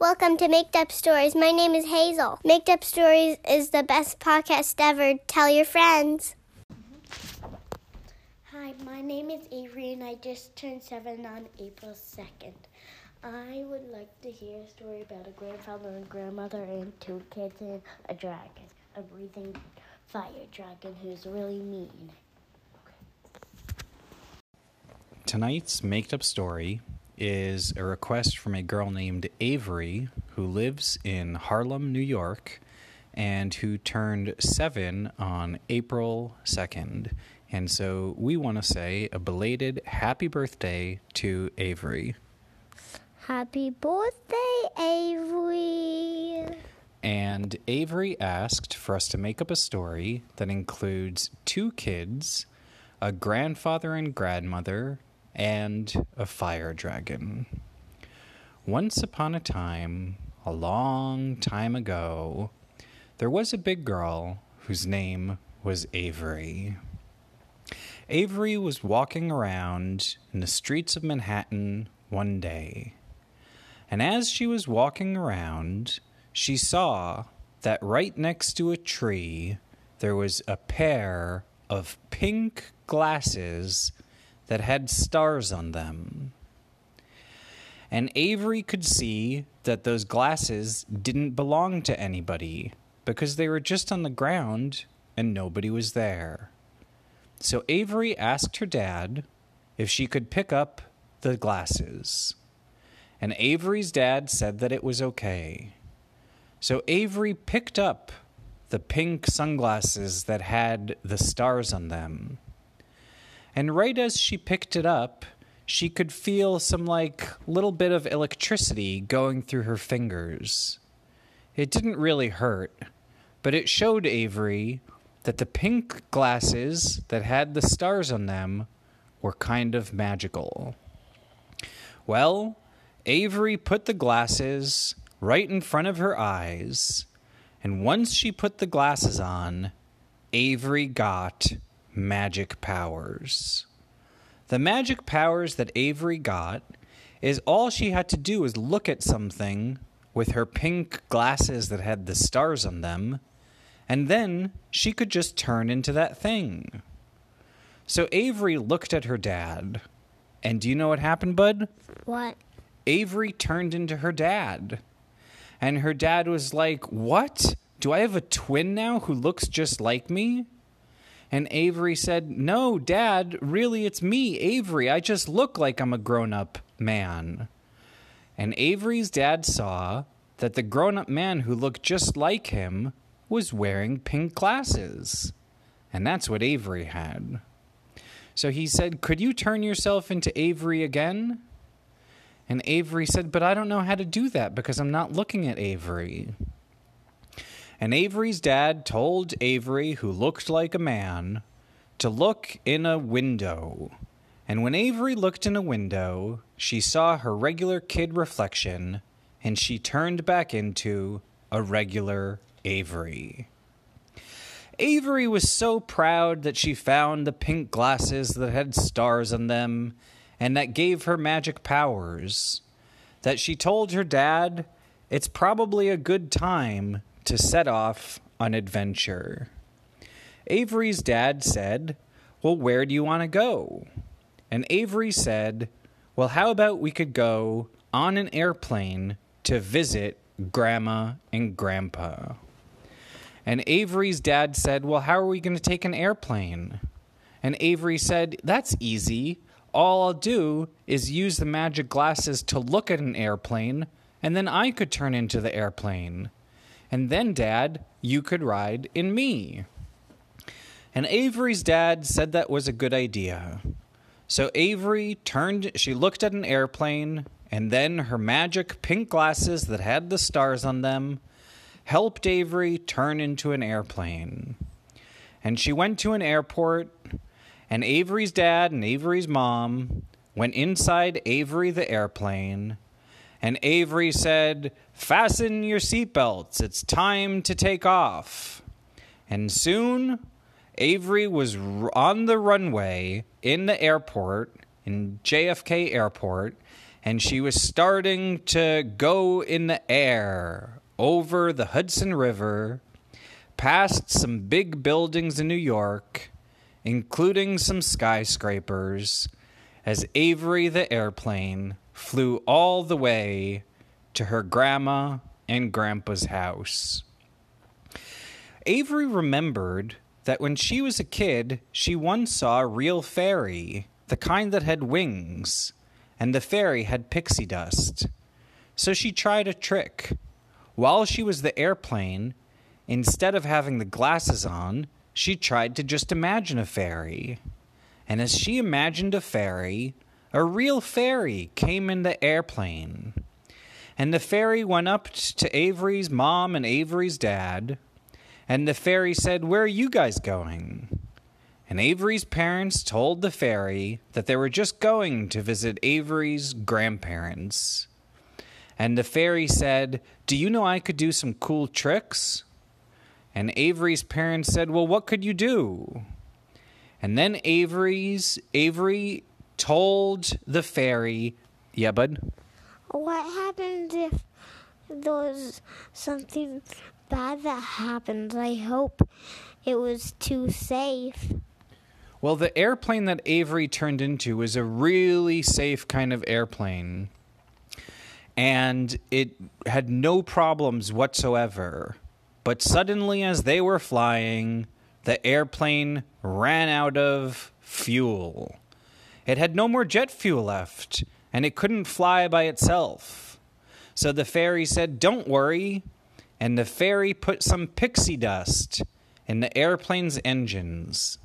Welcome to Make Up Stories. My name is Hazel. Make Up Stories is the best podcast ever. Tell your friends. Hi, my name is Avery and I just turned seven on April 2nd. I would like to hear a story about a grandfather and grandmother and two kids and a dragon, a breathing fire dragon who's really mean. Tonight's Make Up Story is a request from a girl named Avery who lives in Harlem, New York, and who turned seven on April 2nd. And so we want to say a belated happy birthday to Avery. Happy birthday, Avery! And Avery asked for us to make up a story that includes two kids, a grandfather and grandmother, and a fire dragon. Once upon a time, a long time ago, there was a big girl whose name was Avery. Avery was walking around in the streets of Manhattan one day. And as she was walking around, she saw that right next to a tree there was a pair of pink glasses that had stars on them. And Avery could see that those glasses didn't belong to anybody because they were just on the ground and nobody was there. So Avery asked her dad if she could pick up the glasses. And Avery's dad said that it was okay. So Avery picked up the pink sunglasses that had the stars on them and right as she picked it up, she could feel some like little bit of electricity going through her fingers. It didn't really hurt, but it showed Avery that the pink glasses that had the stars on them were kind of magical. Well, Avery put the glasses right in front of her eyes, and once she put the glasses on, Avery got magic powers. The magic powers that Avery got is all she had to do was look at something with her pink glasses that had the stars on them, and then she could just turn into that thing. So Avery looked at her dad, and do you know what happened, Bud? What? Avery turned into her dad. And her dad was like, What? Do I have a twin now who looks just like me? And Avery said, No, Dad, really, it's me, Avery. I just look like I'm a grown up man. And Avery's dad saw that the grown up man who looked just like him was wearing pink glasses. And that's what Avery had. So he said, Could you turn yourself into Avery again? And Avery said, But I don't know how to do that because I'm not looking at Avery. And Avery's dad told Avery, who looked like a man, to look in a window. And when Avery looked in a window, she saw her regular kid reflection, and she turned back into a regular Avery. Avery was so proud that she found the pink glasses that had stars on them and that gave her magic powers that she told her dad it's probably a good time to set off on adventure. Avery's dad said, Well, where do you want to go? And Avery said, Well, how about we could go on an airplane to visit Grandma and Grandpa? And Avery's dad said, Well, how are we going to take an airplane? And Avery said, That's easy. All I'll do is use the magic glasses to look at an airplane, and then I could turn into the airplane. And then, Dad, you could ride in me. And Avery's dad said that was a good idea. So Avery turned, she looked at an airplane, and then her magic pink glasses that had the stars on them helped Avery turn into an airplane. And she went to an airport, and Avery's dad and Avery's mom went inside Avery the airplane and Avery said, Fasten your seatbelts, it's time to take off. And soon, Avery was on the runway in the airport, in JFK Airport, and she was starting to go in the air over the Hudson River, past some big buildings in New York, including some skyscrapers, as Avery the airplane flew all the way to her grandma and grandpa's house. Avery remembered that when she was a kid, she once saw a real fairy, the kind that had wings, and the fairy had pixie dust. So she tried a trick. While she was the airplane, instead of having the glasses on, she tried to just imagine a fairy. And as she imagined a fairy, a real fairy came in the airplane. And the fairy went up to Avery's mom and Avery's dad, and the fairy said, Where are you guys going? And Avery's parents told the fairy that they were just going to visit Avery's grandparents. And the fairy said, Do you know I could do some cool tricks? And Avery's parents said, Well, what could you do? And then Avery's Avery told the fairy, Yeah, bud. What happens if there's something bad that happens? I hope it was too safe. Well, the airplane that Avery turned into was a really safe kind of airplane. And it had no problems whatsoever. But suddenly, as they were flying, the airplane ran out of fuel. It had no more jet fuel left, and it couldn't fly by itself. So the fairy said, Don't worry. And the fairy put some pixie dust in the airplane's engines.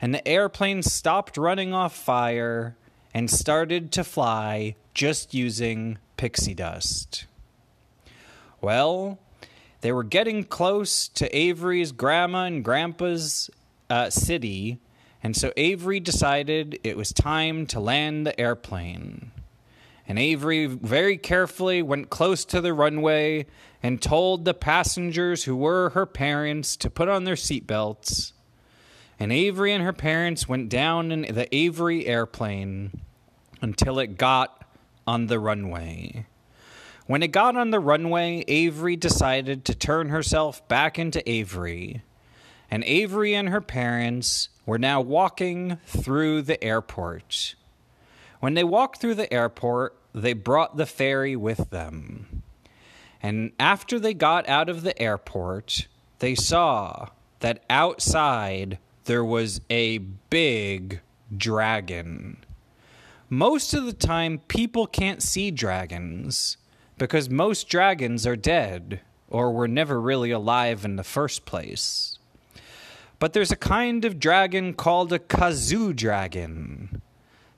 And the airplane stopped running off fire and started to fly just using pixie dust. Well, they were getting close to Avery's grandma and grandpa's uh, city, and so Avery decided it was time to land the airplane. And Avery very carefully went close to the runway and told the passengers who were her parents to put on their seatbelts. And Avery and her parents went down in the Avery airplane until it got on the runway. When it got on the runway, Avery decided to turn herself back into Avery. And Avery and her parents were now walking through the airport. When they walked through the airport, they brought the fairy with them. And after they got out of the airport, they saw that outside there was a big dragon. Most of the time, people can't see dragons because most dragons are dead or were never really alive in the first place. But there's a kind of dragon called a kazoo dragon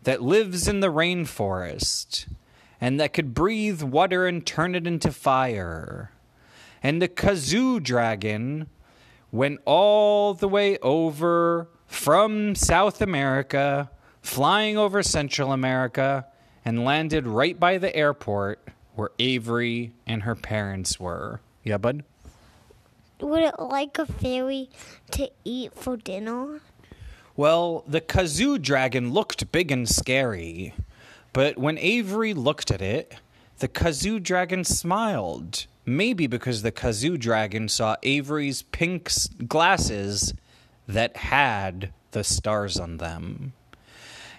that lives in the rainforest and that could breathe water and turn it into fire. And the kazoo dragon went all the way over from South America, flying over Central America, and landed right by the airport where Avery and her parents were. Yeah, bud? Would it like a fairy to eat for dinner? Well, the kazoo dragon looked big and scary, but when Avery looked at it, the kazoo dragon smiled. Maybe because the kazoo dragon saw Avery's pink glasses that had the stars on them.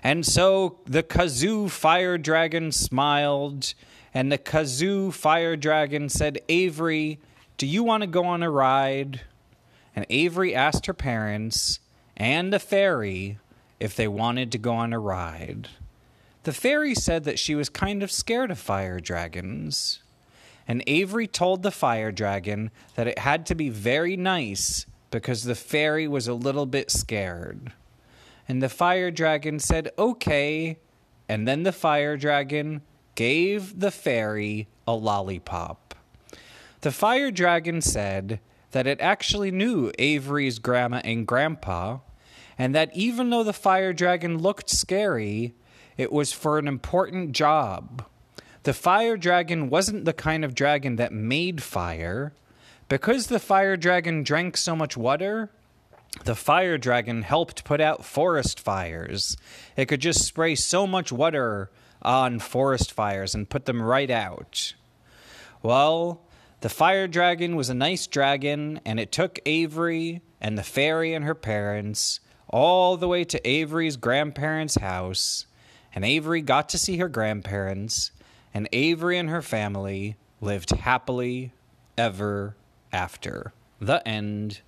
And so the kazoo fire dragon smiled, and the kazoo fire dragon said, Avery, do you want to go on a ride? And Avery asked her parents and the fairy if they wanted to go on a ride. The fairy said that she was kind of scared of fire dragons. And Avery told the fire dragon that it had to be very nice because the fairy was a little bit scared. And the fire dragon said, okay. And then the fire dragon gave the fairy a lollipop. The fire dragon said that it actually knew Avery's grandma and grandpa, and that even though the fire dragon looked scary, it was for an important job. The fire dragon wasn't the kind of dragon that made fire. Because the fire dragon drank so much water, the fire dragon helped put out forest fires. It could just spray so much water on forest fires and put them right out. Well, the fire dragon was a nice dragon, and it took Avery and the fairy and her parents all the way to Avery's grandparents' house. And Avery got to see her grandparents, and Avery and her family lived happily ever after. The end.